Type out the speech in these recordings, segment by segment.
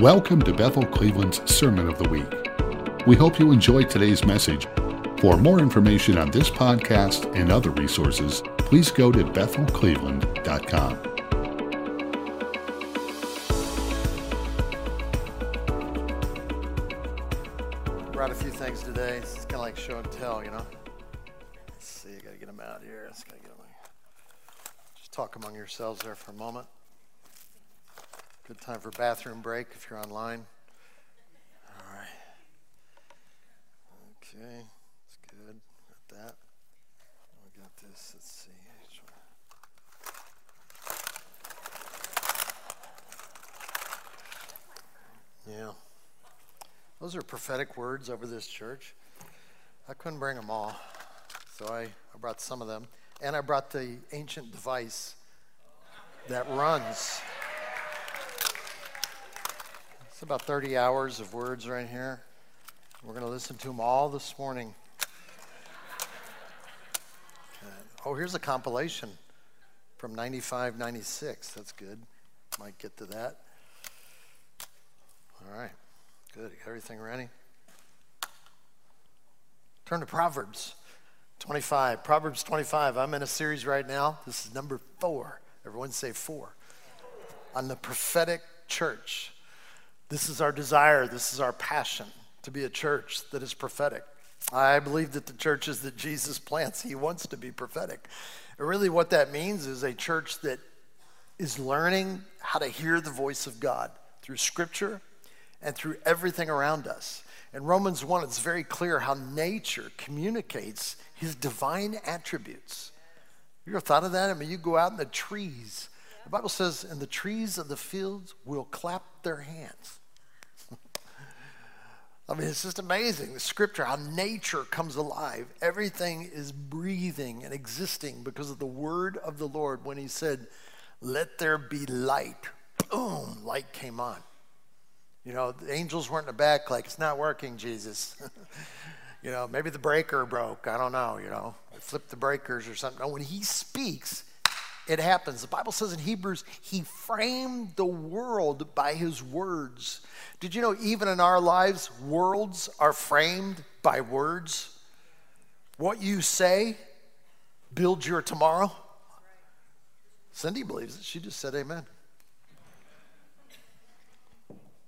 Welcome to Bethel Cleveland's Sermon of the Week. We hope you enjoyed today's message. For more information on this podcast and other resources, please go to bethelcleveland.com. Brought a few things today. It's kind of like show and tell, you know. Let's see, I gotta get them out here. Gotta get them. Just talk among yourselves there for a moment. Good time for bathroom break if you're online. All right. Okay, that's good. Got that. We got this. Let's see. Yeah. Those are prophetic words over this church. I couldn't bring them all, so I, I brought some of them. And I brought the ancient device that runs. It's about 30 hours of words right here. We're going to listen to them all this morning. Uh, oh, here's a compilation from 95, 96. That's good. Might get to that. All right. Good. Everything ready? Turn to Proverbs 25. Proverbs 25. I'm in a series right now. This is number four. Everyone say four. On the prophetic church. This is our desire. This is our passion to be a church that is prophetic. I believe that the churches that Jesus plants, he wants to be prophetic. And really, what that means is a church that is learning how to hear the voice of God through scripture and through everything around us. In Romans 1, it's very clear how nature communicates his divine attributes. You ever thought of that? I mean, you go out in the trees. The Bible says, and the trees of the fields will clap their hands. I mean, it's just amazing. The scripture, how nature comes alive. Everything is breathing and existing because of the word of the Lord. When he said, Let there be light, boom, light came on. You know, the angels weren't in the back like, It's not working, Jesus. you know, maybe the breaker broke. I don't know, you know, flip the breakers or something. When he speaks, it happens. The Bible says in Hebrews, he framed the world by his words. Did you know, even in our lives, worlds are framed by words? What you say builds your tomorrow. Cindy believes it. She just said amen.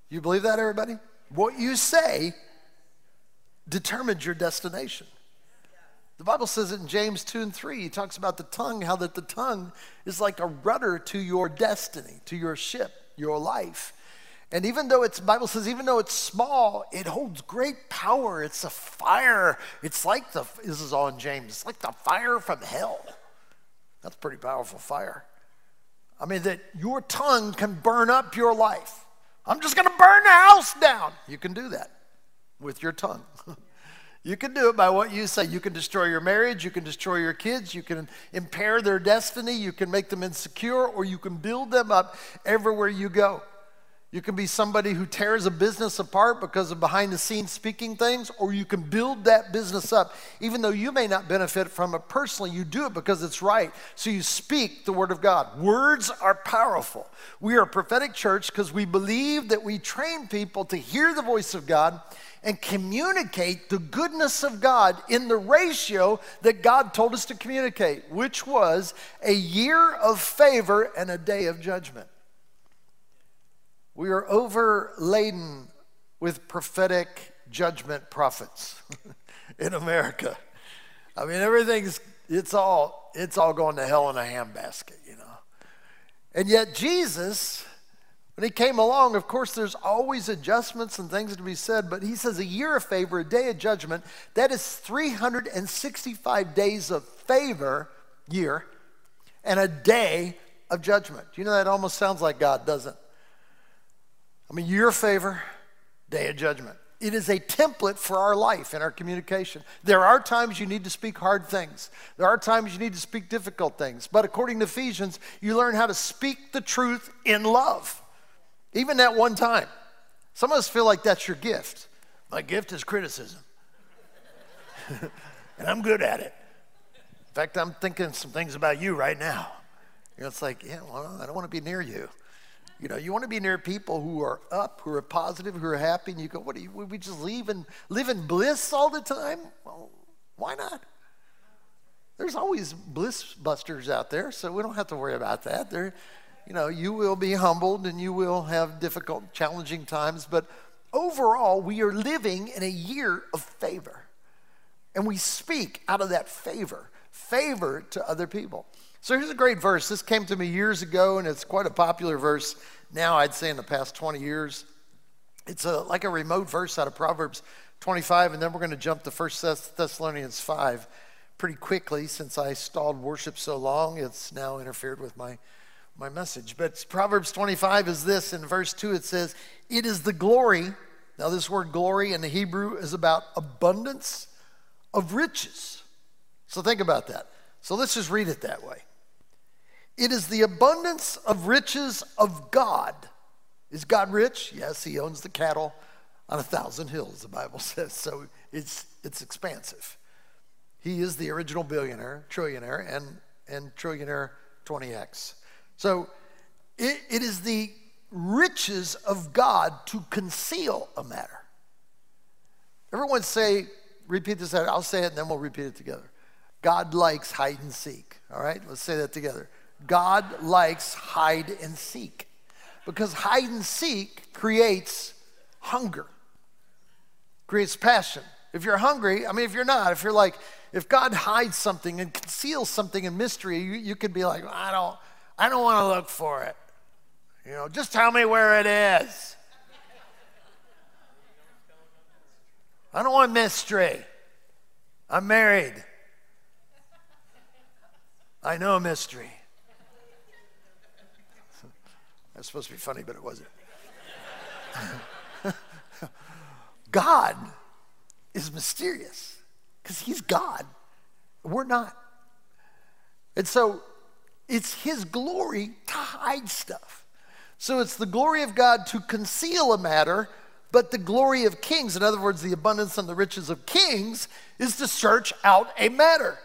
You believe that, everybody? What you say determines your destination. The Bible says it in James 2 and 3. He talks about the tongue, how that the tongue is like a rudder to your destiny, to your ship, your life. And even though it's, Bible says, even though it's small, it holds great power. It's a fire. It's like the, this is all in James, it's like the fire from hell. That's pretty powerful fire. I mean, that your tongue can burn up your life. I'm just going to burn the house down. You can do that with your tongue. You can do it by what you say. You can destroy your marriage, you can destroy your kids, you can impair their destiny, you can make them insecure, or you can build them up everywhere you go. You can be somebody who tears a business apart because of behind the scenes speaking things, or you can build that business up. Even though you may not benefit from it personally, you do it because it's right. So you speak the word of God. Words are powerful. We are a prophetic church because we believe that we train people to hear the voice of God and communicate the goodness of God in the ratio that God told us to communicate, which was a year of favor and a day of judgment. We are overladen with prophetic judgment prophets in America. I mean, everything's, it's all, it's all going to hell in a handbasket, you know. And yet, Jesus, when he came along, of course, there's always adjustments and things to be said, but he says a year of favor, a day of judgment, that is 365 days of favor, year, and a day of judgment. You know, that almost sounds like God, doesn't I mean, your favor, day of judgment. It is a template for our life and our communication. There are times you need to speak hard things. There are times you need to speak difficult things. But according to Ephesians, you learn how to speak the truth in love. Even that one time. Some of us feel like that's your gift. My gift is criticism. and I'm good at it. In fact, I'm thinking some things about you right now. You know, it's like, yeah, well, I don't want to be near you. You know, you want to be near people who are up, who are positive, who are happy, and you go, what, do you, we just leave and live in bliss all the time? Well, why not? There's always bliss busters out there, so we don't have to worry about that. There, you know, you will be humbled and you will have difficult, challenging times, but overall, we are living in a year of favor. And we speak out of that favor, favor to other people. So here's a great verse. This came to me years ago, and it's quite a popular verse now, I'd say in the past 20 years. It's a, like a remote verse out of Proverbs 25, and then we're going to jump to 1 Thessalonians 5 pretty quickly since I stalled worship so long. It's now interfered with my, my message. But Proverbs 25 is this in verse 2 it says, It is the glory. Now, this word glory in the Hebrew is about abundance of riches. So think about that. So let's just read it that way. It is the abundance of riches of God. Is God rich? Yes, he owns the cattle on a thousand hills, the Bible says. So it's, it's expansive. He is the original billionaire, trillionaire, and, and trillionaire 20x. So it, it is the riches of God to conceal a matter. Everyone say, repeat this, I'll say it and then we'll repeat it together. God likes hide and seek. All right, let's say that together. God likes hide and seek because hide and seek creates hunger, creates passion. If you're hungry, I mean, if you're not, if you're like, if God hides something and conceals something in mystery, you, you could be like, I don't, I don't want to look for it. You know, just tell me where it is. I don't want mystery. I'm married. I know mystery. That's supposed to be funny, but it wasn't. God is mysterious because He's God. We're not. And so it's His glory to hide stuff. So it's the glory of God to conceal a matter, but the glory of kings, in other words, the abundance and the riches of kings, is to search out a matter.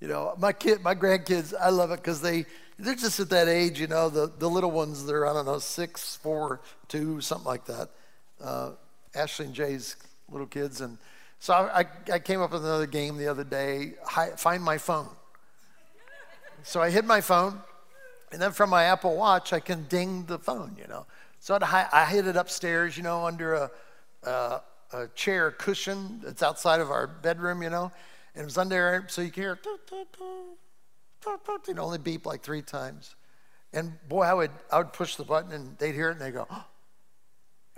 You know, my kid, my grandkids, I love it because they they're just at that age, you know, the, the little ones, they're, I don't know, six, four, two, something like that. Uh, Ashley and Jay's little kids. And so I, I came up with another game the other day find my phone. So I hid my phone, and then from my Apple Watch, I can ding the phone, you know. So I'd, I hid it upstairs, you know, under a, a, a chair cushion that's outside of our bedroom, you know. And it was under so you can hear, it only beep like three times. And boy, I would, I would push the button and they'd hear it and they go,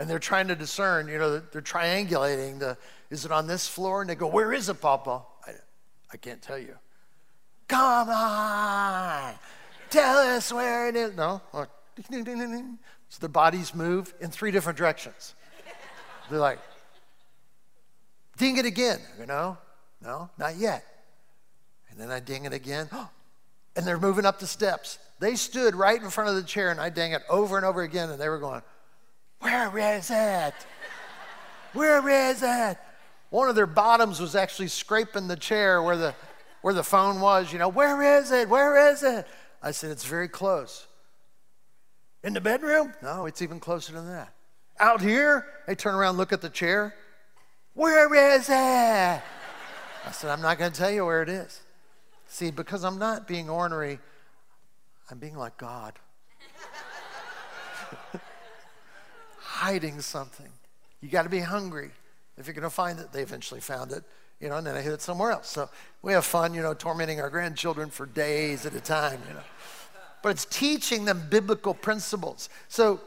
and they're trying to discern, you know, they're triangulating the, is it on this floor? And they go, where is it, Papa? I, I can't tell you. Come on, tell us where it is. No. So the bodies move in three different directions. They're like, ding it again, you know? No, not yet. And then I ding it again. and they're moving up the steps. They stood right in front of the chair, and I dang it over and over again, and they were going, Where is it? Where is it? One of their bottoms was actually scraping the chair where the, where the phone was. You know, where is it? Where is it? I said, It's very close. In the bedroom? No, it's even closer than that. Out here? They turn around, look at the chair. Where is it? I said, I'm not going to tell you where it is. See, because I'm not being ornery, I'm being like God. Hiding something. You got to be hungry if you're going to find it. They eventually found it, you know, and then I hit it somewhere else. So we have fun, you know, tormenting our grandchildren for days at a time, you know. But it's teaching them biblical principles. So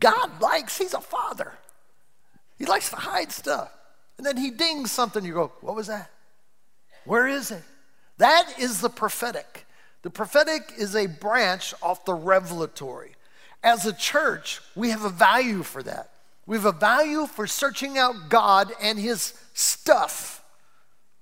God likes, He's a father. He likes to hide stuff. And then He dings something. You go, What was that? Where is it? That is the prophetic. The prophetic is a branch off the revelatory. As a church, we have a value for that. We have a value for searching out God and His stuff.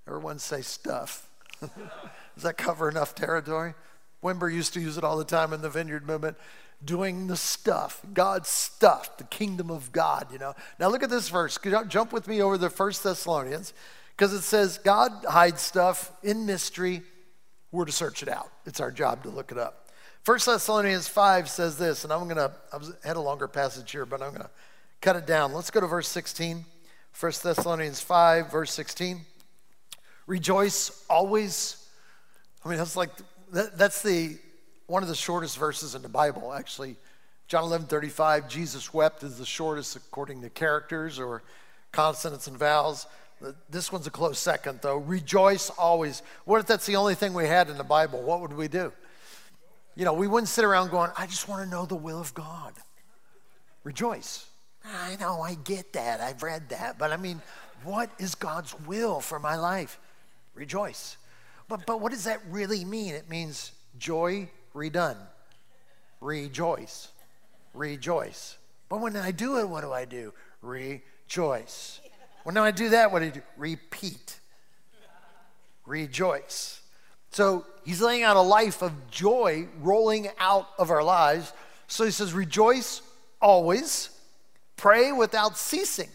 Everyone say stuff. Does that cover enough territory? Wimber used to use it all the time in the vineyard movement. Doing the stuff, God's stuff, the kingdom of God, you know. Now look at this verse. Jump with me over the First Thessalonians. Because it says God hides stuff in mystery. We're to search it out. It's our job to look it up. 1 Thessalonians 5 says this, and I'm going to, I had a longer passage here, but I'm going to cut it down. Let's go to verse 16. 1 Thessalonians 5, verse 16. Rejoice always. I mean, that's like, that, that's the, one of the shortest verses in the Bible, actually. John 11, 35, Jesus wept is the shortest according to characters or consonants and vowels. This one's a close second, though. Rejoice always. What if that's the only thing we had in the Bible? What would we do? You know, we wouldn't sit around going, I just want to know the will of God. Rejoice. I know, I get that. I've read that. But I mean, what is God's will for my life? Rejoice. But, but what does that really mean? It means joy redone. Rejoice. Rejoice. But when I do it, what do I do? Rejoice. When I do that, what do I do? Repeat. Rejoice. So he's laying out a life of joy rolling out of our lives. So he says, Rejoice always, pray without ceasing.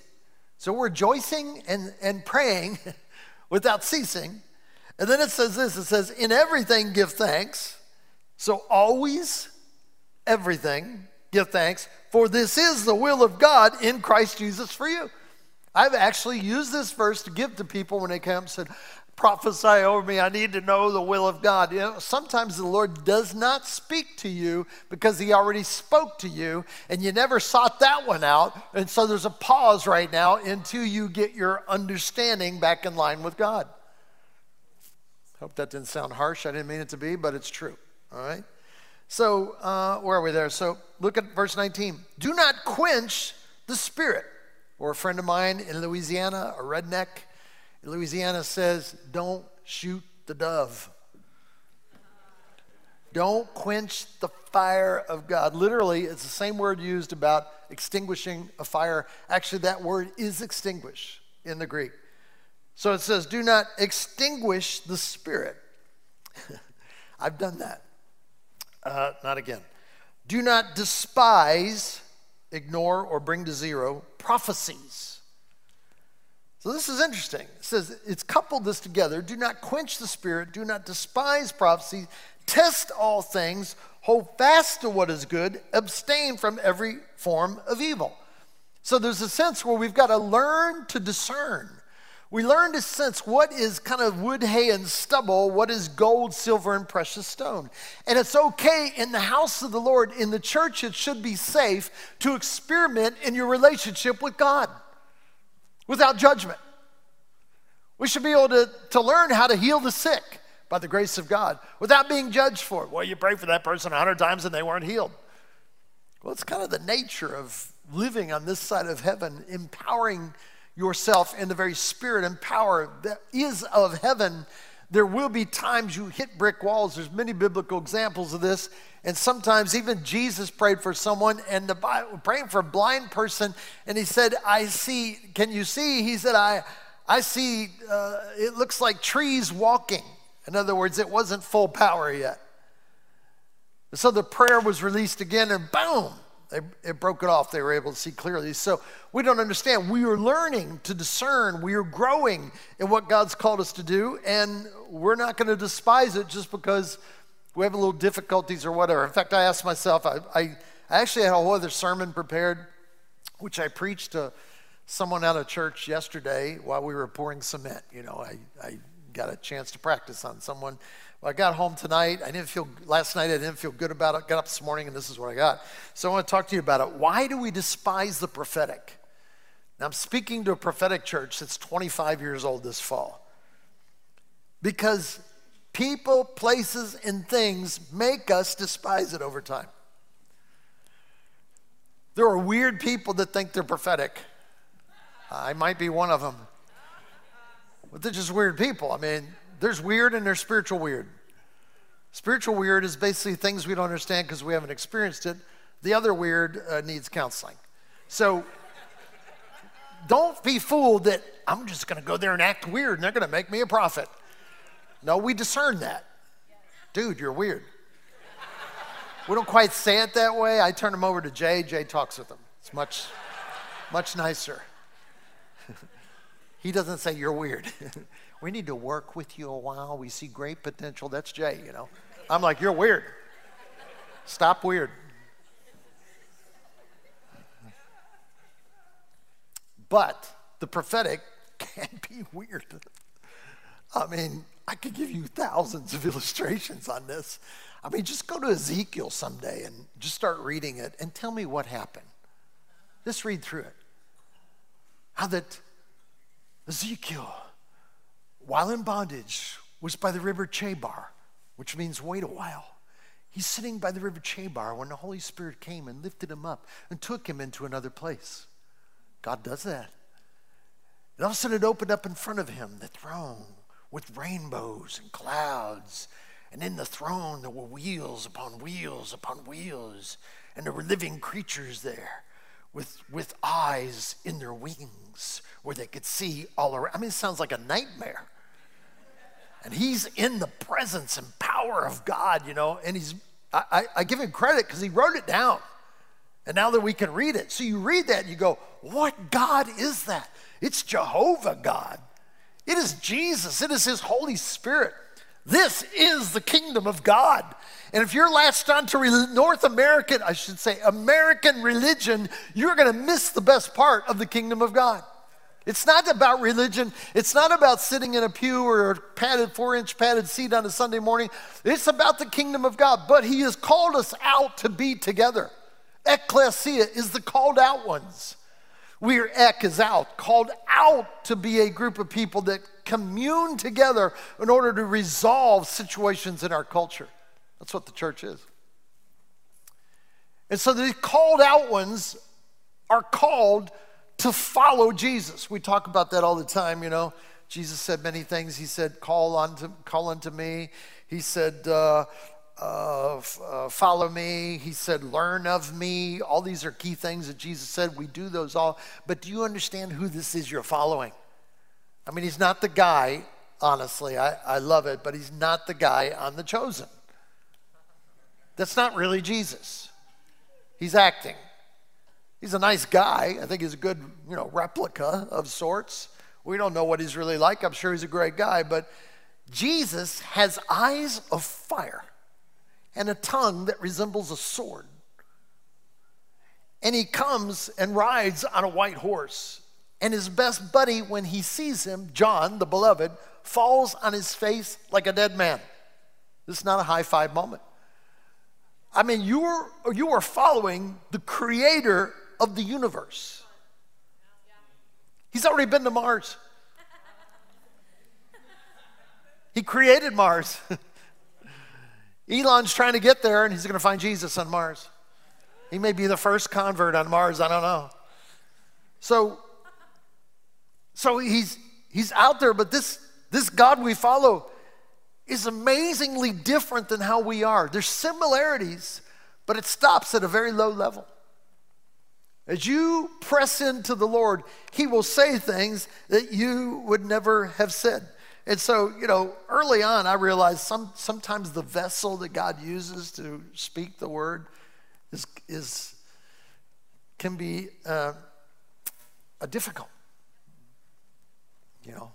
So we're rejoicing and, and praying without ceasing. And then it says this it says, In everything give thanks. So always, everything, give thanks, for this is the will of God in Christ Jesus for you. I've actually used this verse to give to people when they come and said, prophesy over me. I need to know the will of God. You know, sometimes the Lord does not speak to you because he already spoke to you and you never sought that one out. And so there's a pause right now until you get your understanding back in line with God. Hope that didn't sound harsh. I didn't mean it to be, but it's true. All right? So, uh, where are we there? So, look at verse 19. Do not quench the spirit. Or a friend of mine in Louisiana, a redneck, Louisiana says, don't shoot the dove. Don't quench the fire of God. Literally, it's the same word used about extinguishing a fire. Actually, that word is extinguish in the Greek. So it says, do not extinguish the spirit. I've done that. Uh, not again. Do not despise, ignore, or bring to zero prophecies. So this is interesting. It says it's coupled this together. Do not quench the spirit, do not despise prophecy, test all things, hold fast to what is good, abstain from every form of evil. So there's a sense where we've got to learn to discern. We learn to sense what is kind of wood, hay, and stubble, what is gold, silver, and precious stone. And it's okay in the house of the Lord, in the church, it should be safe to experiment in your relationship with God without judgment. We should be able to, to learn how to heal the sick by the grace of God without being judged for it. Well, you pray for that person a hundred times and they weren't healed. Well, it's kind of the nature of living on this side of heaven, empowering yourself in the very spirit and power that is of heaven. There will be times you hit brick walls. There's many biblical examples of this. And sometimes even Jesus prayed for someone and the Bible, praying for a blind person, and he said, I see, can you see? He said, I, I see, uh, it looks like trees walking. In other words, it wasn't full power yet. So the prayer was released again, and boom, they, it broke it off. They were able to see clearly. So we don't understand. We are learning to discern. We are growing in what God's called us to do, and we're not going to despise it just because we have a little difficulties or whatever. In fact, I asked myself, I, I, actually had a whole other sermon prepared, which I preached to someone out of church yesterday while we were pouring cement. You know, I, I got a chance to practice on someone. Well, I got home tonight. I didn't feel, last night I didn't feel good about it. Got up this morning and this is what I got. So I want to talk to you about it. Why do we despise the prophetic? Now I'm speaking to a prophetic church that's 25 years old this fall. Because people, places, and things make us despise it over time. There are weird people that think they're prophetic. I might be one of them. But they're just weird people. I mean, there's weird and there's spiritual weird. Spiritual weird is basically things we don't understand because we haven't experienced it. The other weird uh, needs counseling. So don't be fooled that I'm just going to go there and act weird and they're going to make me a prophet. No, we discern that. Dude, you're weird. We don't quite say it that way. I turn them over to Jay. Jay talks with them. It's much, much nicer. he doesn't say you're weird. we need to work with you a while. We see great potential. That's Jay, you know. I'm like, you're weird. Stop weird. But the prophetic can be weird. I mean, I could give you thousands of illustrations on this. I mean, just go to Ezekiel someday and just start reading it and tell me what happened. Just read through it. How that Ezekiel, while in bondage, was by the river Chebar, which means wait a while. He's sitting by the river Chebar when the Holy Spirit came and lifted him up and took him into another place. God does that. And all of a sudden it opened up in front of him, the throne with rainbows and clouds. And in the throne there were wheels upon wheels upon wheels. And there were living creatures there with, with eyes in their wings where they could see all around. I mean, it sounds like a nightmare. And he's in the presence and power of God, you know, and he's, I, I, I give him credit because he wrote it down. And now that we can read it, so you read that and you go, what God is that? It's Jehovah God. It is Jesus. It is His Holy Spirit. This is the kingdom of God. And if you're latched on onto North American, I should say, American religion, you're going to miss the best part of the kingdom of God. It's not about religion. It's not about sitting in a pew or a padded, four inch padded seat on a Sunday morning. It's about the kingdom of God. But He has called us out to be together. Ecclesia is the called out ones. We are ek is out, called out to be a group of people that commune together in order to resolve situations in our culture. That's what the church is. And so the called out ones are called to follow Jesus. We talk about that all the time, you know. Jesus said many things. He said, Call unto, call unto me. He said, uh, uh, follow me. He said, learn of me. All these are key things that Jesus said. We do those all. But do you understand who this is you're following? I mean, he's not the guy, honestly. I, I love it, but he's not the guy on The Chosen. That's not really Jesus. He's acting. He's a nice guy. I think he's a good, you know, replica of sorts. We don't know what he's really like. I'm sure he's a great guy, but Jesus has eyes of fire and a tongue that resembles a sword. And he comes and rides on a white horse. And his best buddy, when he sees him, John, the beloved, falls on his face like a dead man. This is not a high five moment. I mean, you are, you are following the creator of the universe. He's already been to Mars. He created Mars. Elon's trying to get there and he's going to find Jesus on Mars. He may be the first convert on Mars, I don't know. So, so he's, he's out there, but this, this God we follow is amazingly different than how we are. There's similarities, but it stops at a very low level. As you press into the Lord, He will say things that you would never have said. And so, you know, early on, I realized some, sometimes the vessel that God uses to speak the word is, is can be uh, a difficult. You know,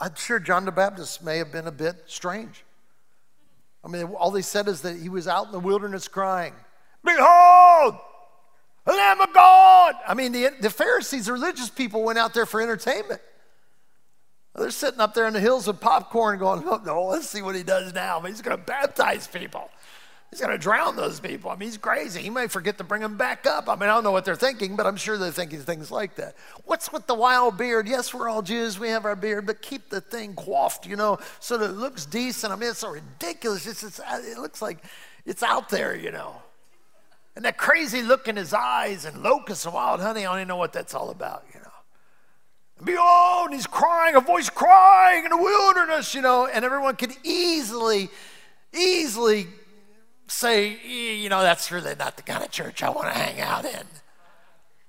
I'm sure John the Baptist may have been a bit strange. I mean, all they said is that he was out in the wilderness crying, Behold, the Lamb of God. I mean, the, the Pharisees, religious people, went out there for entertainment. They're sitting up there in the hills with popcorn going, oh, no, let's see what he does now. I mean, he's going to baptize people. He's going to drown those people. I mean, he's crazy. He may forget to bring them back up. I mean, I don't know what they're thinking, but I'm sure they're thinking things like that. What's with the wild beard? Yes, we're all Jews. We have our beard, but keep the thing coiffed, you know, so that it looks decent. I mean, it's so ridiculous. It's, it's, uh, it looks like it's out there, you know. And that crazy look in his eyes and locusts and wild honey, I don't even know what that's all about. Behold, he's crying, a voice crying in the wilderness, you know, and everyone could easily, easily say, you know, that's really not the kind of church I want to hang out in.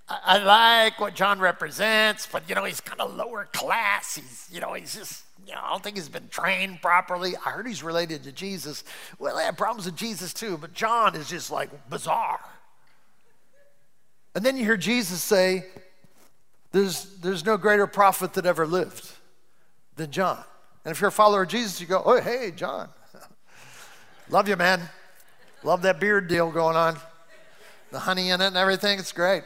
I, I like what John represents, but, you know, he's kind of lower class. He's, you know, he's just, you know, I don't think he's been trained properly. I heard he's related to Jesus. Well, I had problems with Jesus too, but John is just like bizarre. And then you hear Jesus say, there's, there's no greater prophet that ever lived than John. And if you're a follower of Jesus, you go, oh, hey, John. Love you, man. Love that beard deal going on. The honey in it and everything, it's great.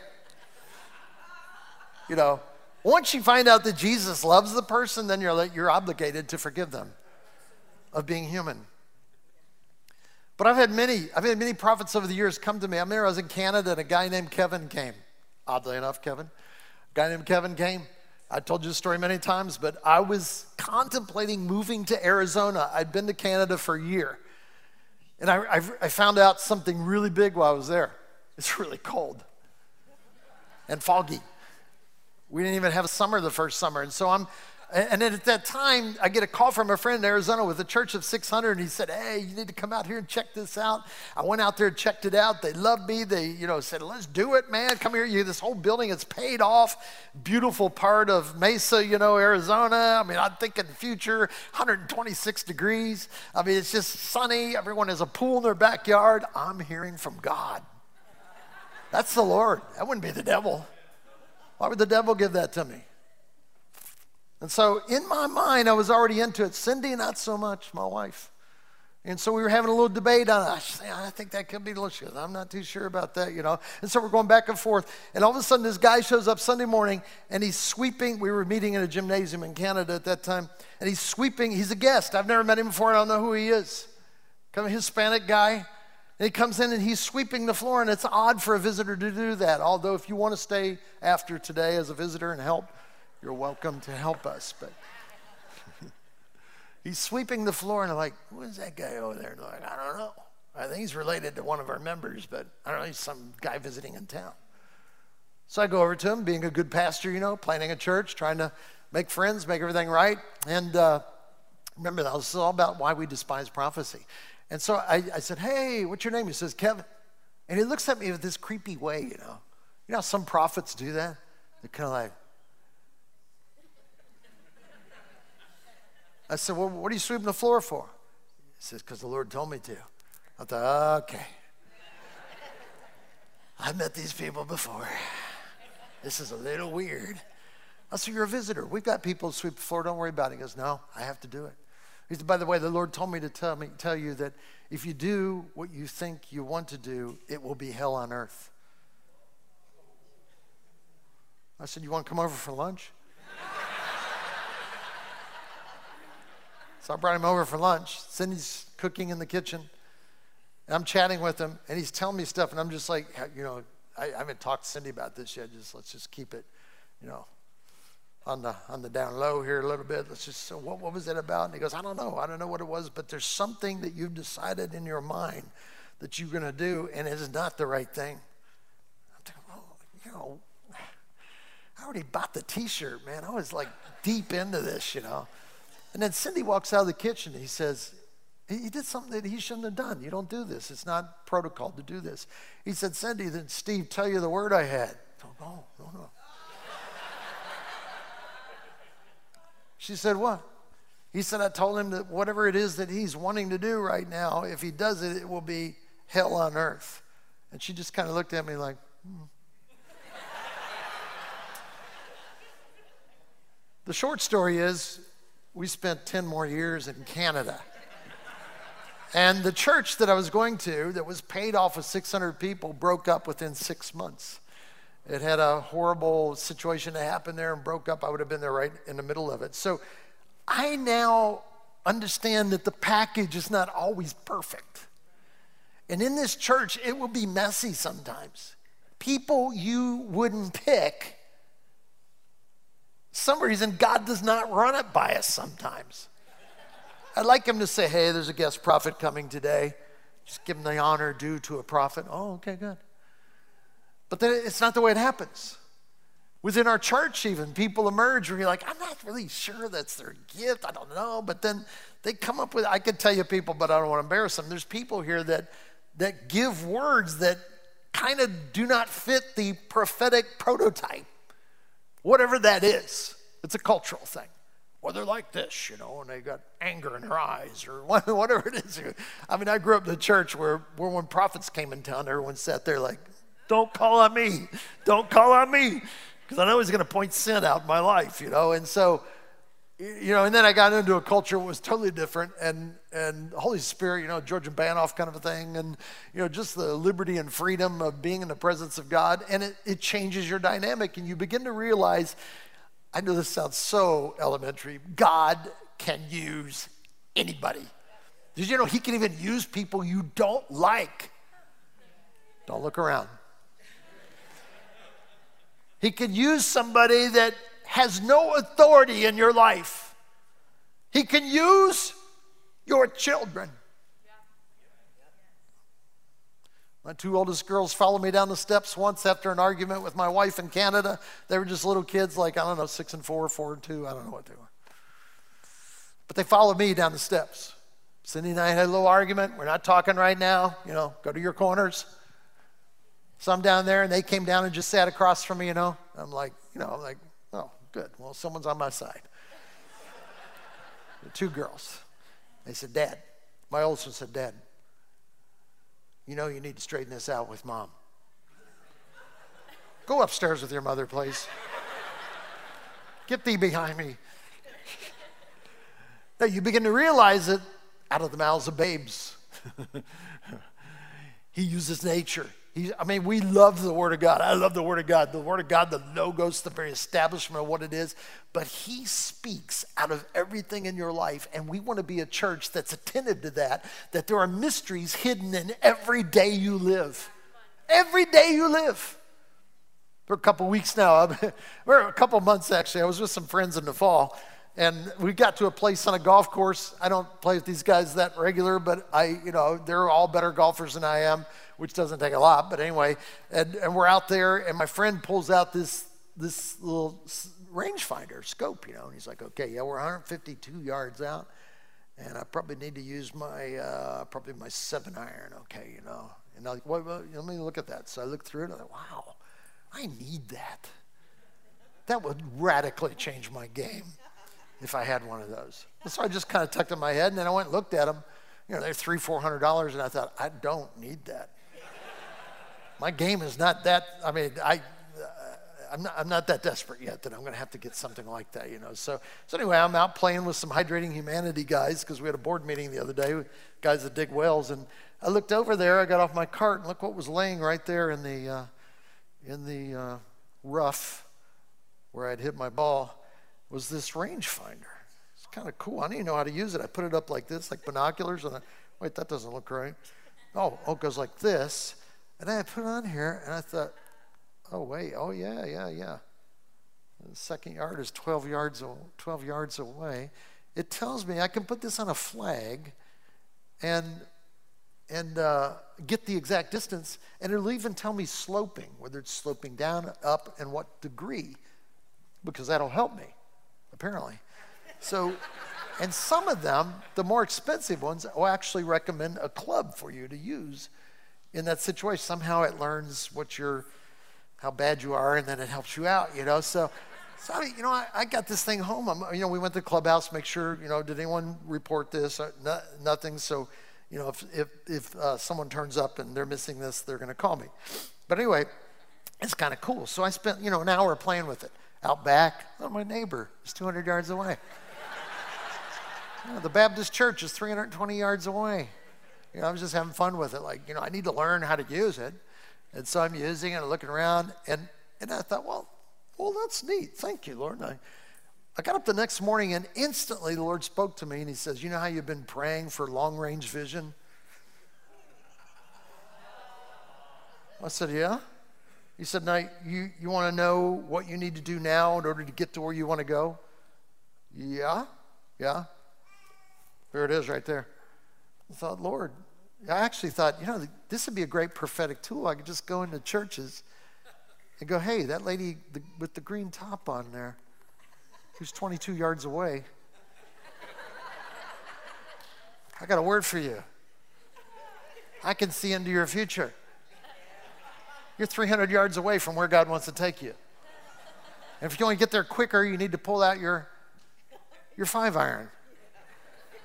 You know, once you find out that Jesus loves the person, then you're, you're obligated to forgive them of being human. But I've had many, I've had many prophets over the years come to me. I remember I was in Canada and a guy named Kevin came. Oddly enough, Kevin. Guy named Kevin came. I told you the story many times, but I was contemplating moving to Arizona. I'd been to Canada for a year. And I, I, I found out something really big while I was there. It's really cold and foggy. We didn't even have a summer the first summer. And so I'm, and then at that time, I get a call from a friend in Arizona with a church of 600, and he said, Hey, you need to come out here and check this out. I went out there and checked it out. They loved me. They, you know, said, Let's do it, man. Come here. You, this whole building is paid off. Beautiful part of Mesa, you know, Arizona. I mean, I'm thinking the future, 126 degrees. I mean, it's just sunny. Everyone has a pool in their backyard. I'm hearing from God. That's the Lord. That wouldn't be the devil. Why would the devil give that to me? And so in my mind, I was already into it. Cindy, not so much, my wife. And so we were having a little debate on it. I, I think that could be delicious. I'm not too sure about that, you know. And so we're going back and forth. And all of a sudden, this guy shows up Sunday morning and he's sweeping. We were meeting in a gymnasium in Canada at that time. And he's sweeping. He's a guest. I've never met him before. I don't know who he is. Kind of Hispanic guy. And he comes in and he's sweeping the floor, and it's odd for a visitor to do that. Although, if you want to stay after today as a visitor and help, you're welcome to help us. But he's sweeping the floor, and I'm like, who is that guy over there? And like, I don't know. I think he's related to one of our members, but I don't know, he's some guy visiting in town. So I go over to him, being a good pastor, you know, planning a church, trying to make friends, make everything right. And uh, remember, that was all about why we despise prophecy. And so I, I said, Hey, what's your name? He says, Kevin. And he looks at me with this creepy way, you know. You know how some prophets do that? They're kind of like, I said, Well, what are you sweeping the floor for? He says, Because the Lord told me to. I thought, Okay. I've met these people before. This is a little weird. I said, You're a visitor. We've got people to sweep the floor. Don't worry about it. He goes, No, I have to do it. He said, By the way, the Lord told me to tell, me, tell you that if you do what you think you want to do, it will be hell on earth. I said, You want to come over for lunch? So I brought him over for lunch. Cindy's cooking in the kitchen. And I'm chatting with him, and he's telling me stuff, and I'm just like, you know, I, I haven't talked to Cindy about this yet. Just let's just keep it, you know, on the on the down low here a little bit. Let's just so what, what was it about? And he goes, I don't know. I don't know what it was, but there's something that you've decided in your mind that you're gonna do, and it is not the right thing. I'm thinking, oh, you know, I already bought the t-shirt, man. I was like deep into this, you know. And then Cindy walks out of the kitchen. He says, he did something that he shouldn't have done. You don't do this. It's not protocol to do this. He said, Cindy, did Steve tell you the word I had? Oh, no, no. She said, What? He said, I told him that whatever it is that he's wanting to do right now, if he does it, it will be hell on earth. And she just kind of looked at me like, hmm. The short story is we spent 10 more years in Canada. And the church that I was going to, that was paid off with 600 people, broke up within six months. It had a horrible situation that happened there and broke up. I would have been there right in the middle of it. So I now understand that the package is not always perfect. And in this church, it will be messy sometimes. People you wouldn't pick. Some reason God does not run it by us sometimes. I'd like him to say, hey, there's a guest prophet coming today. Just give him the honor due to a prophet. Oh, okay, good. But then it's not the way it happens. Within our church, even, people emerge where you're like, I'm not really sure that's their gift. I don't know. But then they come up with, I could tell you people, but I don't want to embarrass them. There's people here that, that give words that kind of do not fit the prophetic prototype, whatever that is. It's a cultural thing. Well, they're like this, you know, and they got anger in their eyes or whatever it is. I mean, I grew up in a church where, where when prophets came in town, everyone sat there like, don't call on me. Don't call on me. Because I know he's going to point sin out in my life, you know. And so you know, and then I got into a culture that was totally different, and and Holy Spirit, you know, Georgian Banov kind of a thing, and you know, just the liberty and freedom of being in the presence of God, and it, it changes your dynamic, and you begin to realize. I know this sounds so elementary. God can use anybody. Did you know He can even use people you don't like? Don't look around. He can use somebody that has no authority in your life. He can use your children. My two oldest girls followed me down the steps once after an argument with my wife in Canada. They were just little kids, like, I don't know, six and four, four and two, I don't know what they were. But they followed me down the steps. Cindy and I had a little argument. We're not talking right now. You know, go to your corners. So I'm down there, and they came down and just sat across from me, you know. I'm like, you know, I'm like, oh, good. Well, someone's on my side. the two girls. They said, Dad. My oldest one said, Dad, you know you need to straighten this out with mom. Go upstairs with your mother, please. Get thee behind me. now you begin to realize it out of the mouths of babes, he uses nature. He's, I mean, we love the Word of God. I love the Word of God. The Word of God, the logos, the very establishment of what it is. But He speaks out of everything in your life, and we want to be a church that's attentive to that, that there are mysteries hidden in every day you live. Every day you live. For a couple weeks now, or a couple months actually, I was with some friends in the fall, and we got to a place on a golf course. I don't play with these guys that regular, but I, you know, they're all better golfers than I am which doesn't take a lot, but anyway, and, and we're out there, and my friend pulls out this this little rangefinder scope, you know, and he's like, okay, yeah, we're 152 yards out, and I probably need to use my uh, probably my seven iron, okay, you know, and I'm like, let me look at that. So I look through it, and I'm like, wow, I need that. That would radically change my game if I had one of those. And so I just kind of tucked in my head, and then I went and looked at them. You know, they're three, four hundred dollars, and I thought, I don't need that my game is not that, I mean, I, uh, I'm not, I'm not that desperate yet that I'm going to have to get something like that, you know. So, so anyway, I'm out playing with some hydrating humanity guys because we had a board meeting the other day, with guys that dig wells, and I looked over there. I got off my cart and look what was laying right there in the uh, in the uh, rough where I'd hit my ball was this rangefinder. It's kind of cool. I didn't even know how to use it. I put it up like this, like binoculars, and I, wait, that doesn't look right. Oh, oh, it goes like this. And I put it on here and I thought, oh, wait, oh, yeah, yeah, yeah. The second yard is 12 yards, 12 yards away. It tells me I can put this on a flag and, and uh, get the exact distance, and it'll even tell me sloping, whether it's sloping down, up, and what degree, because that'll help me, apparently. So, and some of them, the more expensive ones, will actually recommend a club for you to use in that situation. Somehow it learns what you're, how bad you are, and then it helps you out, you know? So, so you know, I, I got this thing home. I'm, you know, we went to the clubhouse, make sure, you know, did anyone report this? No, nothing. So, you know, if, if, if uh, someone turns up and they're missing this, they're going to call me. But anyway, it's kind of cool. So I spent, you know, an hour playing with it. Out back, oh, my neighbor is 200 yards away. the Baptist church is 320 yards away. You know, I was just having fun with it. Like, you know, I need to learn how to use it. And so I'm using it and looking around. And, and I thought, well, well, that's neat. Thank you, Lord. And I, I got up the next morning and instantly the Lord spoke to me and He says, You know how you've been praying for long range vision? I said, Yeah. He said, Now, you, you want to know what you need to do now in order to get to where you want to go? Yeah. Yeah. There it is right there. I thought, Lord, I actually thought, you know, this would be a great prophetic tool. I could just go into churches and go, hey, that lady with the green top on there, who's 22 yards away, I got a word for you. I can see into your future. You're 300 yards away from where God wants to take you. And if you want to get there quicker, you need to pull out your, your five iron.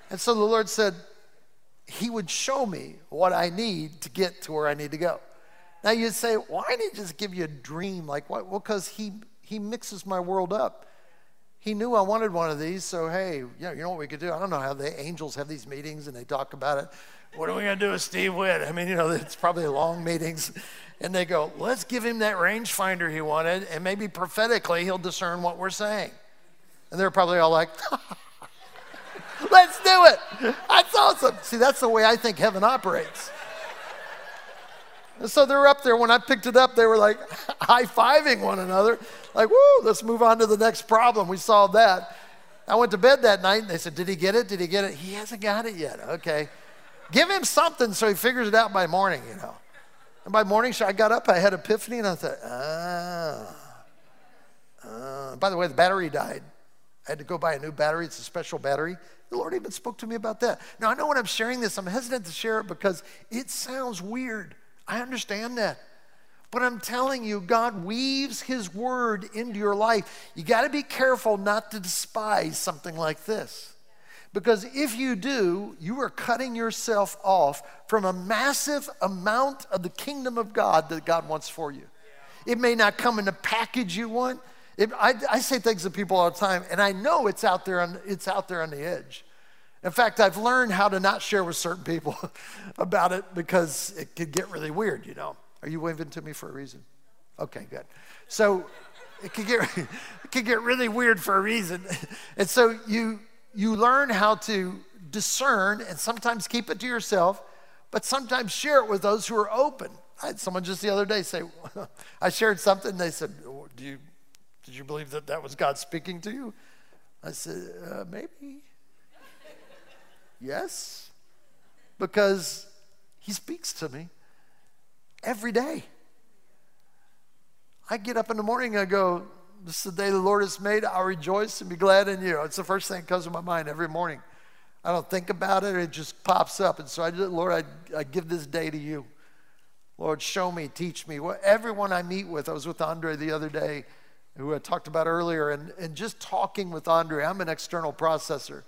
And so the Lord said, he would show me what I need to get to where I need to go. Now you'd say, why didn't he just give you a dream? Like what? Well, because he he mixes my world up. he knew I wanted one of these, so hey, yeah, you know what we could do? I don't know how the angels have these meetings and they talk about it. What are we going to do with Steve Witt? I mean, you know, it's probably long meetings. And they go, let's give him that rangefinder he wanted, and maybe prophetically he'll discern what we're saying. And they're probably all like, let's do it. That's awesome. See, that's the way I think heaven operates. And so they're up there. When I picked it up, they were like high fiving one another, like, woo, let's move on to the next problem. We solved that. I went to bed that night and they said, Did he get it? Did he get it? He hasn't got it yet. Okay. Give him something so he figures it out by morning, you know. And by morning, so I got up, I had epiphany, and I thought, ah. Uh, by the way, the battery died. I had to go buy a new battery. It's a special battery. The Lord even spoke to me about that. Now, I know when I'm sharing this, I'm hesitant to share it because it sounds weird. I understand that. But I'm telling you, God weaves His word into your life. You got to be careful not to despise something like this. Because if you do, you are cutting yourself off from a massive amount of the kingdom of God that God wants for you. It may not come in the package you want. It, I, I, say things to people all the time, and I know it's out there on, it's out there on the edge. In fact, I've learned how to not share with certain people about it because it could get really weird, you know. Are you waving to me for a reason? Okay, good. So it could get it could get really weird for a reason. And so you you learn how to discern and sometimes keep it to yourself, but sometimes share it with those who are open. I had someone just the other day say, I shared something, they said, Do you, Did you believe that that was God speaking to you? I said, uh, Maybe. yes, because He speaks to me every day. I get up in the morning, I go, This is the day the Lord has made. I'll rejoice and be glad in you. It's the first thing that comes to my mind every morning. I don't think about it, it just pops up. And so I just, Lord, I, I give this day to you. Lord, show me, teach me. What, everyone I meet with, I was with Andre the other day, who I talked about earlier, and, and just talking with Andre, I'm an external processor.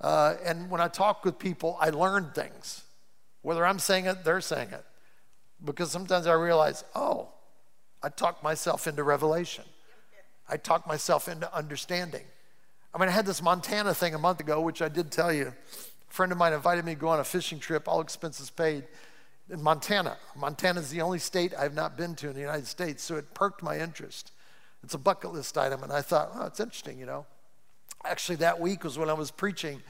Uh, and when I talk with people, I learn things. Whether I'm saying it, they're saying it. Because sometimes I realize, oh, I talked myself into revelation. I talked myself into understanding. I mean, I had this Montana thing a month ago, which I did tell you. A friend of mine invited me to go on a fishing trip, all expenses paid, in Montana. Montana is the only state I've not been to in the United States, so it perked my interest. It's a bucket list item, and I thought, oh, it's interesting, you know. Actually, that week was when I was preaching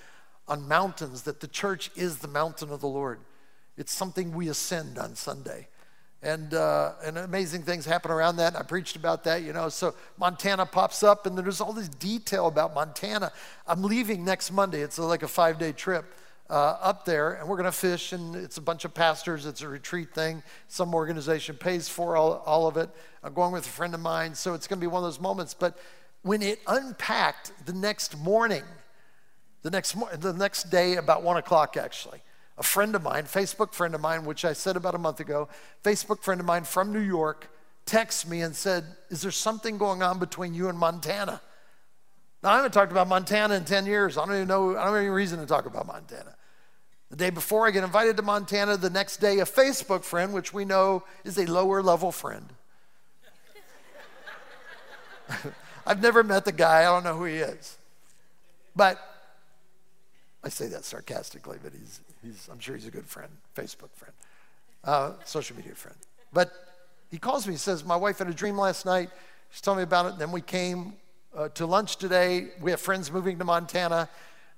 on mountains, that the church is the mountain of the Lord. It's something we ascend on Sunday. And, uh, and amazing things happen around that. I preached about that, you know. So Montana pops up, and there's all this detail about Montana. I'm leaving next Monday. It's like a five day trip uh, up there, and we're to fish, and it's a bunch of pastors. It's a retreat thing. Some organization pays for all, all of it. I'm going with a friend of mine, so it's to be one of those moments. But when it unpacked the next morning, the next, the next day, about one o'clock actually, a friend of mine, Facebook friend of mine, which I said about a month ago, Facebook friend of mine from New York, texted me and said, Is there something going on between you and Montana? Now, I haven't talked about Montana in 10 years. I don't even know, I don't have any reason to talk about Montana. The day before I get invited to Montana, the next day, a Facebook friend, which we know is a lower level friend. I've never met the guy, I don't know who he is. But I say that sarcastically, but he's, he's, I'm sure he's a good friend, Facebook friend, uh, social media friend. But he calls me, he says, My wife had a dream last night. She's telling me about it. And then we came uh, to lunch today. We have friends moving to Montana.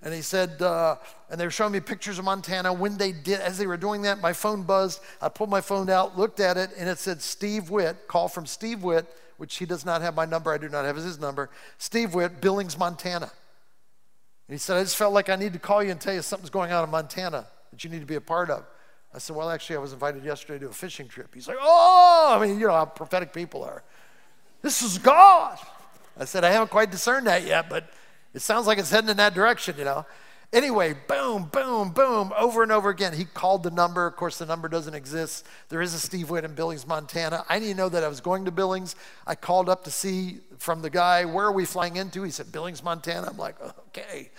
And he said, uh, and they were showing me pictures of Montana. When they did, as they were doing that, my phone buzzed. I pulled my phone out, looked at it, and it said Steve Witt, call from Steve Witt, which he does not have my number. I do not have his number. Steve Witt, Billings, Montana. And he said, I just felt like I need to call you and tell you something's going on in Montana that you need to be a part of. I said, Well, actually, I was invited yesterday to a fishing trip. He's like, Oh, I mean, you know how prophetic people are. This is God. I said, I haven't quite discerned that yet, but it sounds like it's heading in that direction, you know. Anyway, boom, boom, boom, over and over again. He called the number. Of course, the number doesn't exist. There is a Steve Witt in Billings, Montana. I didn't know that I was going to Billings. I called up to see from the guy, where are we flying into? He said, Billings, Montana. I'm like, okay.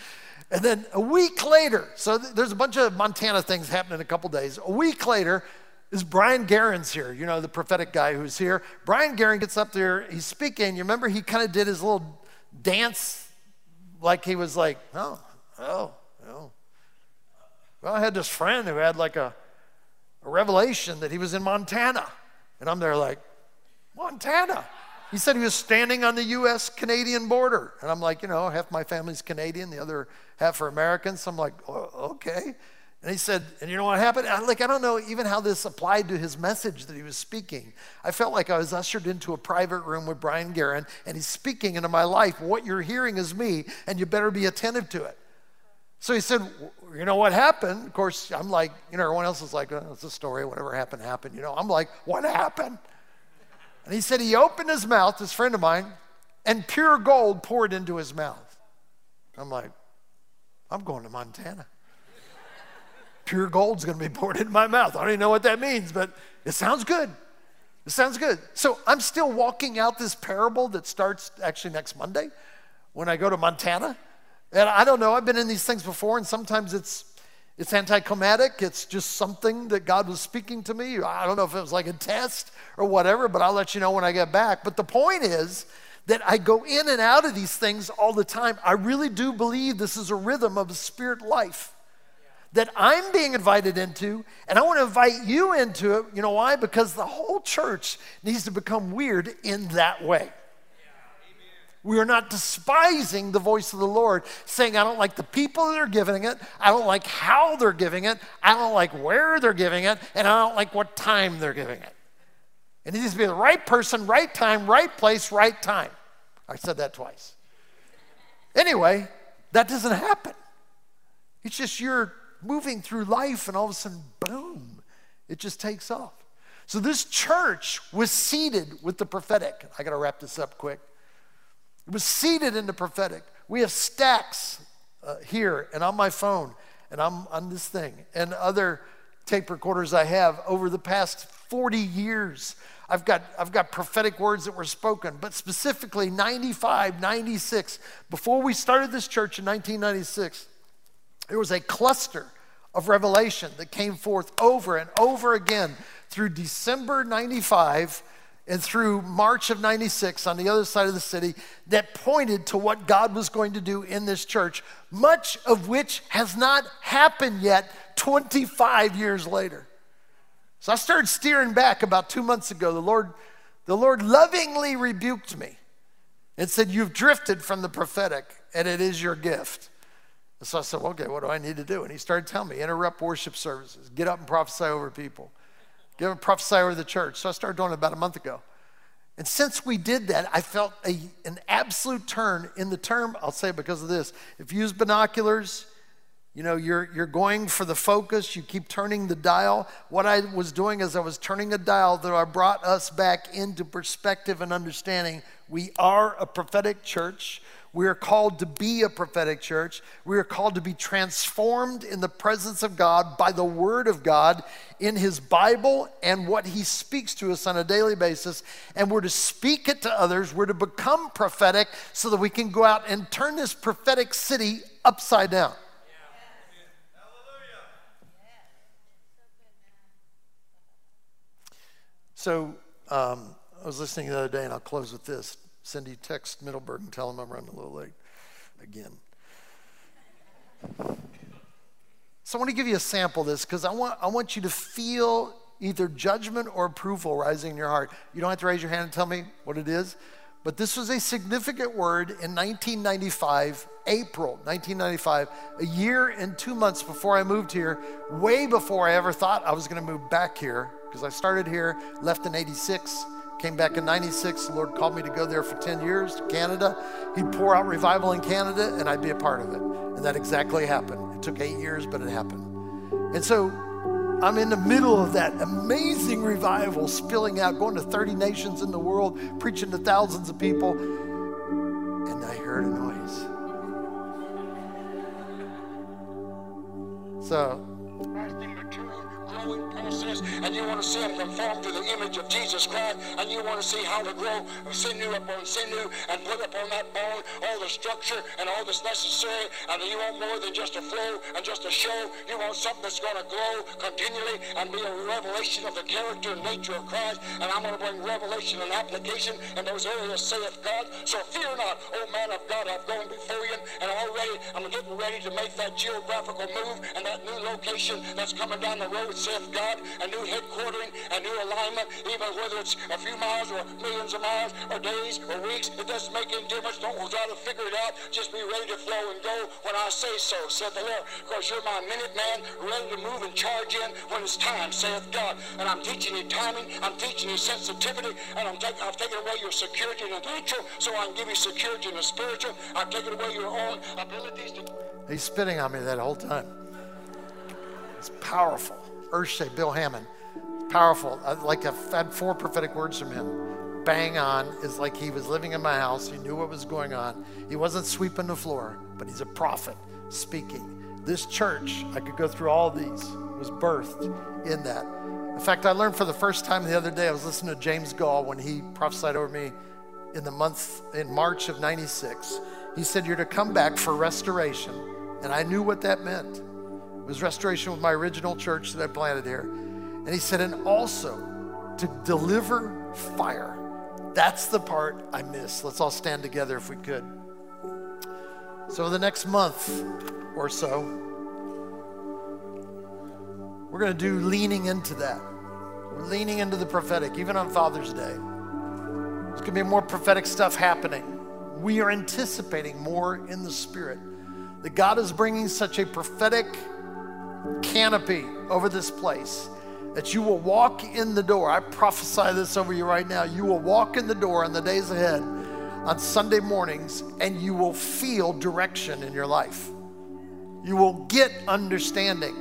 And then a week later, so th- there's a bunch of Montana things happening in a couple days. A week later, is Brian Guerin's here, you know, the prophetic guy who's here. Brian Guerin gets up there, he's speaking. You remember he kind of did his little dance like he was like, oh, oh. Well, I had this friend who had like a, a revelation that he was in Montana. And I'm there like, Montana? He said he was standing on the US Canadian border. And I'm like, you know, half my family's Canadian, the other half are Americans. So I'm like, oh, okay. And he said, and you know what happened? I, like, I don't know even how this applied to his message that he was speaking. I felt like I was ushered into a private room with Brian Guerin, and he's speaking into my life. What you're hearing is me, and you better be attentive to it. So he said, you know what happened? Of course, I'm like, you know, everyone else is like, oh, it's a story, whatever happened, happened. You know, I'm like, what happened? And he said he opened his mouth, this friend of mine, and pure gold poured into his mouth. I'm like, I'm going to Montana. Pure gold's going to be poured into my mouth. I don't even know what that means, but it sounds good. It sounds good. So I'm still walking out this parable that starts actually next Monday when I go to Montana. And I don't know, I've been in these things before, and sometimes it's it's anticlimactic. It's just something that God was speaking to me. I don't know if it was like a test or whatever, but I'll let you know when I get back. But the point is that I go in and out of these things all the time. I really do believe this is a rhythm of a spirit life that I'm being invited into, and I want to invite you into it. You know why? Because the whole church needs to become weird in that way. We are not despising the voice of the Lord, saying, I don't like the people that are giving it, I don't like how they're giving it, I don't like where they're giving it, and I don't like what time they're giving it. And it needs to be the right person, right time, right place, right time. I said that twice. Anyway, that doesn't happen. It's just you're moving through life, and all of a sudden, boom, it just takes off. So this church was seated with the prophetic. I got to wrap this up quick. It was seated in the prophetic. We have stacks uh, here and on my phone and I'm on this thing and other tape recorders I have over the past 40 years. I've got, I've got prophetic words that were spoken, but specifically 95, 96, before we started this church in 1996, there was a cluster of revelation that came forth over and over again through December 95 and through March of 96 on the other side of the city that pointed to what God was going to do in this church, much of which has not happened yet 25 years later. So I started steering back about two months ago. The Lord, the Lord lovingly rebuked me and said, You've drifted from the prophetic, and it is your gift. And so I said, Okay, what do I need to do? And he started telling me, interrupt worship services, get up and prophesy over people. Give a prophesy over the church. So I started doing it about a month ago. And since we did that, I felt a, an absolute turn in the term. I'll say because of this. If you use binoculars, you know, you're, you're going for the focus, you keep turning the dial. What I was doing is I was turning a dial that brought us back into perspective and understanding. We are a prophetic church. We are called to be a prophetic church. We are called to be transformed in the presence of God by the Word of God in His Bible and what He speaks to us on a daily basis. And we're to speak it to others. We're to become prophetic so that we can go out and turn this prophetic city upside down. Hallelujah. So um, I was listening the other day, and I'll close with this. Cindy, text Middleburg and tell him I'm running a little late again. So I want to give you a sample of this because I want, I want you to feel either judgment or approval rising in your heart. You don't have to raise your hand and tell me what it is, but this was a significant word in 1995, April 1995, a year and two months before I moved here, way before I ever thought I was going to move back here because I started here, left in 86 Came back in 96. The Lord called me to go there for 10 years to Canada. He'd pour out revival in Canada, and I'd be a part of it. And that exactly happened. It took eight years, but it happened. And so I'm in the middle of that amazing revival spilling out, going to 30 nations in the world, preaching to thousands of people. And I heard a noise. So, process and you want to see them conform to the image of Jesus Christ and you want to see how to grow sinew upon sinew and put upon that bone all the structure and all that's necessary and you want more than just a flow and just a show. You want something that's going to grow continually and be a revelation of the character and nature of Christ and I'm going to bring revelation and application in those areas, saith God. So fear not, O man of God, I've gone before you and already I'm getting ready to make that geographical move and that new location that's coming down the road, saith God, a new headquartering, a new alignment, even whether it's a few miles or millions of miles or days or weeks, it doesn't make any difference. Don't try to figure it out. Just be ready to flow and go when I say so, said the Lord. Because you're my minute man, ready to move and charge in when it's time, saith God. And I'm teaching you timing, I'm teaching you sensitivity, and I'm taking I've taken away your security in the natural so I can give you security in the spiritual. I've taken away your own abilities to He's spitting on me that whole time. It's powerful. Urshay, Bill Hamon, powerful. I, like I've had four prophetic words from him. Bang on is like he was living in my house. He knew what was going on. He wasn't sweeping the floor, but he's a prophet speaking. This church, I could go through all these, was birthed in that. In fact, I learned for the first time the other day, I was listening to James Goll when he prophesied over me in the month, in March of 96. He said, You're to come back for restoration. And I knew what that meant. It was restoration with my original church that I planted here. And he said, and also to deliver fire. That's the part I miss. Let's all stand together if we could. So, the next month or so, we're going to do leaning into that. We're leaning into the prophetic, even on Father's Day. There's going to be more prophetic stuff happening. We are anticipating more in the Spirit. That God is bringing such a prophetic canopy over this place that you will walk in the door. I prophesy this over you right now. You will walk in the door in the days ahead on Sunday mornings and you will feel direction in your life. You will get understanding.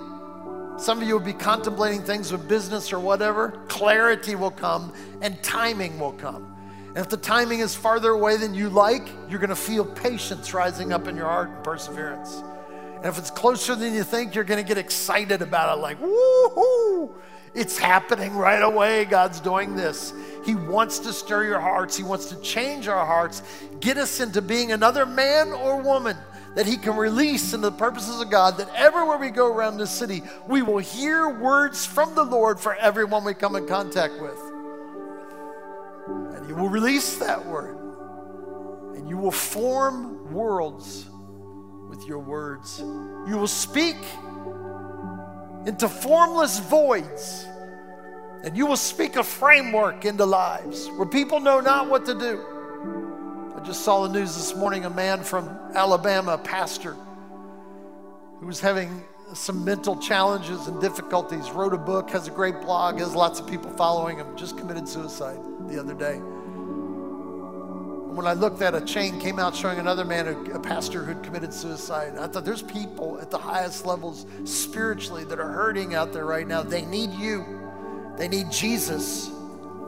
Some of you will be contemplating things with business or whatever. Clarity will come and timing will come. And if the timing is farther away than you like, you're going to feel patience rising up in your heart and perseverance. And if it's closer than you think, you're going to get excited about it like, woohoo! It's happening right away. God's doing this. He wants to stir your hearts. He wants to change our hearts, get us into being another man or woman that He can release into the purposes of God, that everywhere we go around this city, we will hear words from the Lord for everyone we come in contact with. And you will release that word. And you will form worlds with your words. You will speak into formless voids. And you will speak a framework into lives where people know not what to do. I just saw the news this morning a man from Alabama, a pastor, who was having some mental challenges and difficulties, wrote a book, has a great blog, has lots of people following him, just committed suicide the other day. And when I looked at a chain came out showing another man, a, a pastor who'd committed suicide, I thought there's people at the highest levels spiritually that are hurting out there right now. They need you. They need Jesus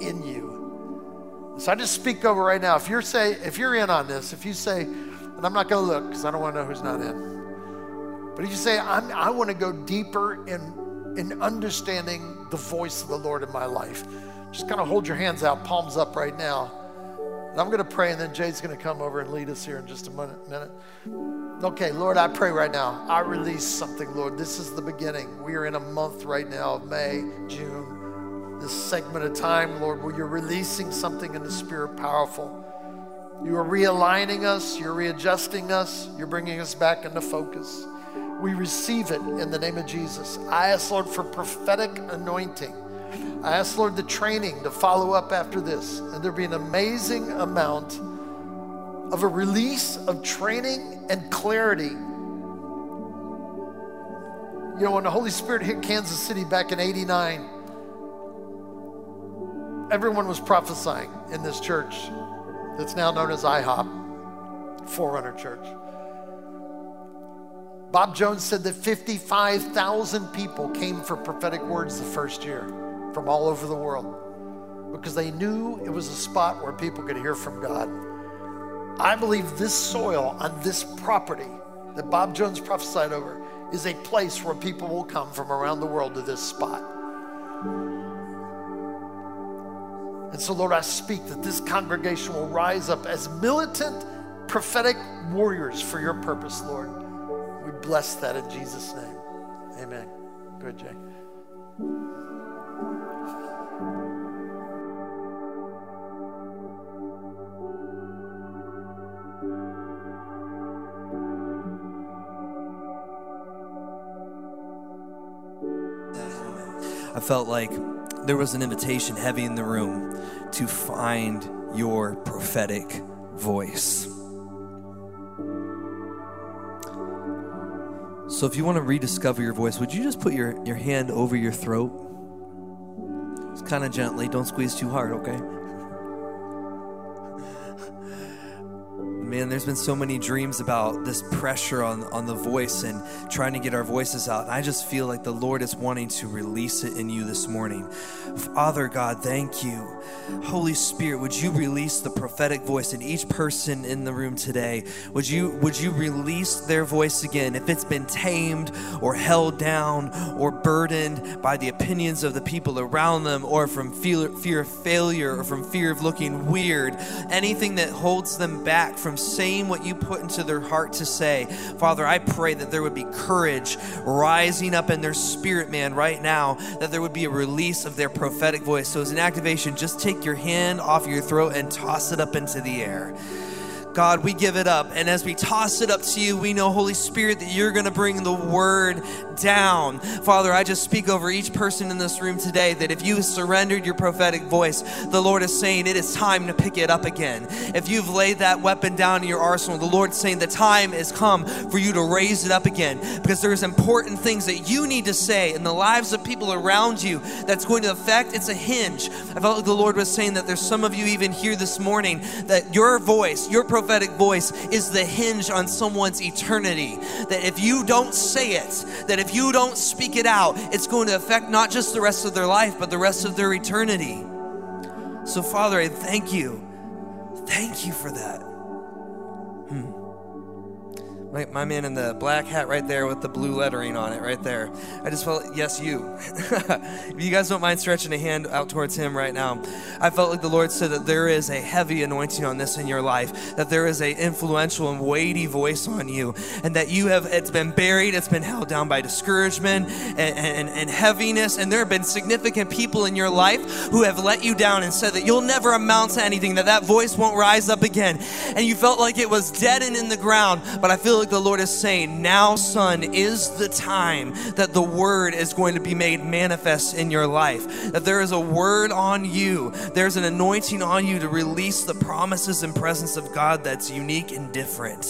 in you. So I just speak over right now. If you're say if you're in on this, if you say, and I'm not going to look because I don't want to know who's not in. But if you say, I want to go deeper in, in understanding the voice of the Lord in my life, just kind of hold your hands out, palms up right now. I'm going to pray, and then Jade's going to come over and lead us here in just a minute. minute. Okay, Lord, I pray right now. I release something, Lord. This is the beginning. We are in a month right now of May, June, this segment of time, Lord, where you're releasing something in the Spirit powerful. You are realigning us, you're readjusting us, you're bringing us back into focus. We receive it in the name of Jesus. I ask, Lord, for prophetic anointing. I ask, Lord, the training to follow up after this, and there be an amazing amount of a release of training and clarity. You know, when the Holy Spirit hit Kansas City back in 89, everyone was prophesying in this church that's now known as IHOP, Forerunner Church. Bob Jones said that 55,000 people came for prophetic words the first year from all over the world because they knew it was a spot where people could hear from God. I believe this soil on this property that Bob Jones prophesied over is a place where people will come from around the world to this spot. And so, Lord, I speak that this congregation will rise up as militant, prophetic warriors for your purpose, Lord. We bless that in Jesus' name. Amen. Good, Jay. I felt like there was an invitation heavy in the room to find your prophetic voice. So if you want to rediscover your voice, would you just put your, your hand over your throat? Just kind of gently, don't squeeze too hard, okay? Man, there's been so many dreams about this pressure on, on the voice and trying to get our voices out. And I just feel like the Lord is wanting to release it in you this morning. Father God, thank you. Holy Spirit, would you release the prophetic voice in each person in the room today? Would you would you release their voice again if it's been tamed or held down or burdened by the opinions of the people around them or from fear, fear of failure or from fear of looking weird, anything that holds them back from saying what you put into their heart to say. Father, I pray that there would be courage rising up in their spirit, man, right now, that there would be a release of their prophetic voice. So, as an activation, just take your hand off your throat and toss it up into the air. God, we give it up. And as we toss it up to you, we know, Holy Spirit, that you're going to bring the word down. Father, I just speak over each person in this room today that if you surrendered your prophetic voice, the Lord is saying it is time to pick it up again. If you've laid that weapon down in your arsenal, the Lord's saying the time has come for you to raise it up again because there's important things that you need to say in the lives of people around you that's going to affect. It's a hinge. I felt like the Lord was saying that there's some of you even here this morning that your voice, your prophetic prophetic voice is the hinge on someone's eternity. That if you don't say it, that if you don't speak it out, it's going to affect not just the rest of their life, but the rest of their eternity. So, Father, I thank you. Thank you for that. My, my man in the black hat right there with the blue lettering on it right there. I just felt, yes, you. if you guys don't mind stretching a hand out towards him right now, I felt like the Lord said that there is a heavy anointing on this in your life, that there is a influential and weighty voice on you, and that you have, it's been buried, it's been held down by discouragement and, and, and heaviness, and there have been significant people in your life who have let you down and said that you'll never amount to anything, that that voice won't rise up again. And you felt like it was dead and in the ground, but I feel like the Lord is saying, now, son, is the time that the word is going to be made manifest in your life. That there is a word on you, there's an anointing on you to release the promises and presence of God that's unique and different.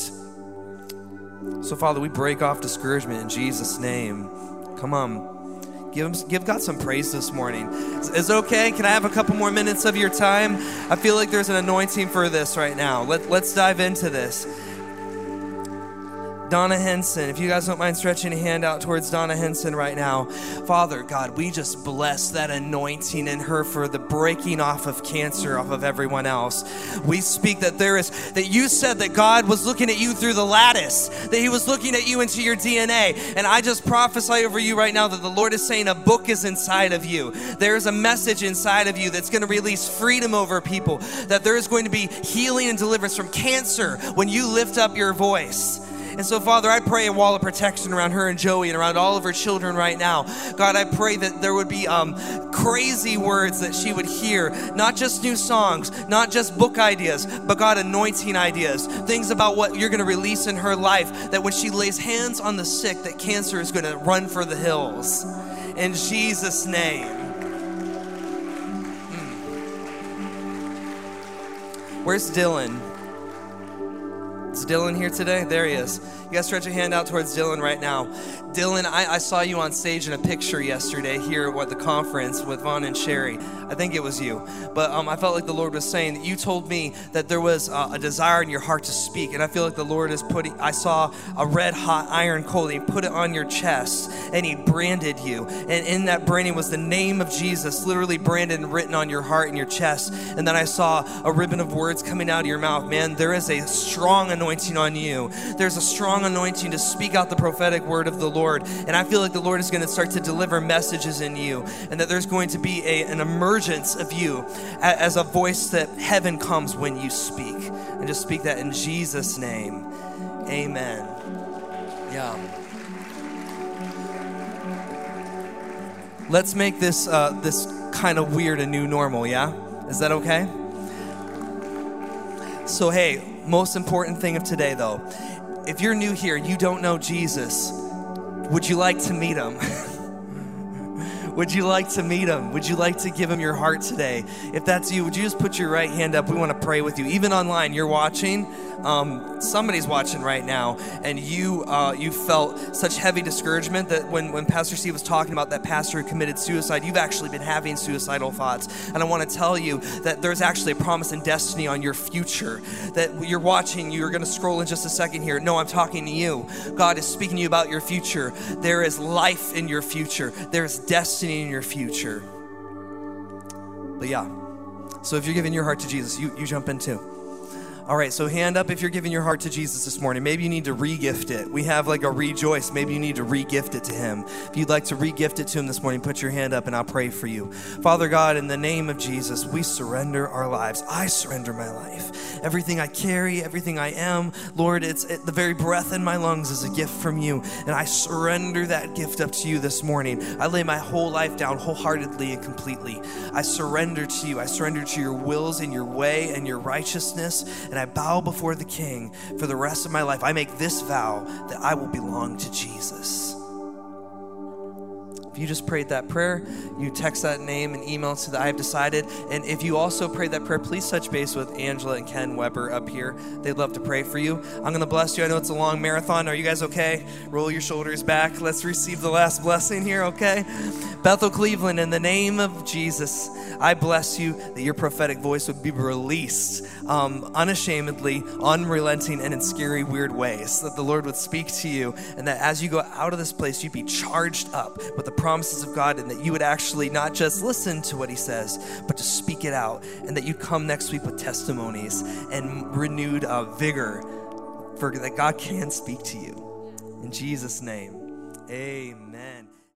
So, Father, we break off discouragement in Jesus' name. Come on. Give, him, give God some praise this morning. Is, is it okay? Can I have a couple more minutes of your time? I feel like there's an anointing for this right now. Let, let's dive into this. Donna Henson, if you guys don't mind stretching a hand out towards Donna Henson right now. Father, God, we just bless that anointing in her for the breaking off of cancer off of everyone else. We speak that there is, that you said that God was looking at you through the lattice, that He was looking at you into your DNA. And I just prophesy over you right now that the Lord is saying a book is inside of you. There is a message inside of you that's going to release freedom over people, that there is going to be healing and deliverance from cancer when you lift up your voice. And so, Father, I pray a wall of protection around her and Joey and around all of her children right now. God, I pray that there would be um, crazy words that she would hear, not just new songs, not just book ideas, but God, anointing ideas, things about what you're going to release in her life, that when she lays hands on the sick, that cancer is going to run for the hills. In Jesus' name. Hmm. Where's Dylan? Is Dylan here today? There he is. You guys stretch a hand out towards Dylan right now. Dylan, I, I, saw you on stage in a picture yesterday here at the conference with Vaughn and Sherry. I think it was you. But um, I felt like the Lord was saying that you told me that there was uh, a desire in your heart to speak. And I feel like the Lord is putting, I saw a red hot iron coal. He put it on your chest and He branded you. And in that branding was the name of Jesus, literally branded and written on your heart and your chest. And then I saw a ribbon of words coming out of your mouth. Man, there is a strong anointing on you. There's a strong anointing to speak out the prophetic word of the Lord Lord. And I feel like the Lord is going to start to deliver messages in you, and that there's going to be a, an emergence of you as a voice that heaven comes when you speak. And just speak that in Jesus' name. Amen. Yeah. Let's make this uh, this kind of weird a new normal. Yeah, is that okay? So hey, most important thing of today though, if you're new here, you don't know Jesus, would you like to meet him? Would you like to meet him? Would you like to give him your heart today? If that's you, would you just put your right hand up? We want to pray with you. Even online, you're watching um, somebody's watching right now, and you uh, you felt such heavy discouragement that when when Pastor Steve was talking about that pastor who committed suicide, you've actually been having suicidal thoughts. And I want to tell you that there's actually a promise and destiny on your future. That you're watching, you're going to scroll in just a second here. No, I'm talking to you. God is speaking to you about your future. There is life in your future. There's destiny in your future. But yeah. So if you're giving your heart to Jesus, you, you jump in too. All right, so hand up if you're giving your heart to Jesus this morning. Maybe you need to regift it. We have like a rejoice. Maybe you need to regift it to Him. If you'd like to regift it to Him this morning, put your hand up and I'll pray for you. Father God, in the name of Jesus, we surrender our lives. I surrender my life. Everything I carry, everything I am, Lord, it's it, the very breath in my lungs is a gift from you. And I surrender that gift up to you this morning. I lay my whole life down wholeheartedly and completely. I surrender to you. I surrender to your wills and your way and your righteousness and I bow before the King for the rest of my life. I make this vow that I will belong to Jesus. If you just prayed that prayer, you text that name and email to the I have decided. And if you also prayed that prayer, please touch base with Angela and Ken Weber up here. They'd love to pray for you. I'm going to bless you. I know it's a long marathon. Are you guys okay? Roll your shoulders back. Let's receive the last blessing here, okay? Bethel Cleveland, in the name of Jesus, I bless you that your prophetic voice would be released um, unashamedly, unrelenting, and in scary, weird ways. That the Lord would speak to you, and that as you go out of this place, you'd be charged up with the promises of God and that you would actually not just listen to what He says, but to speak it out, and that you'd come next week with testimonies and renewed uh, vigor for that God can speak to you. In Jesus' name, amen.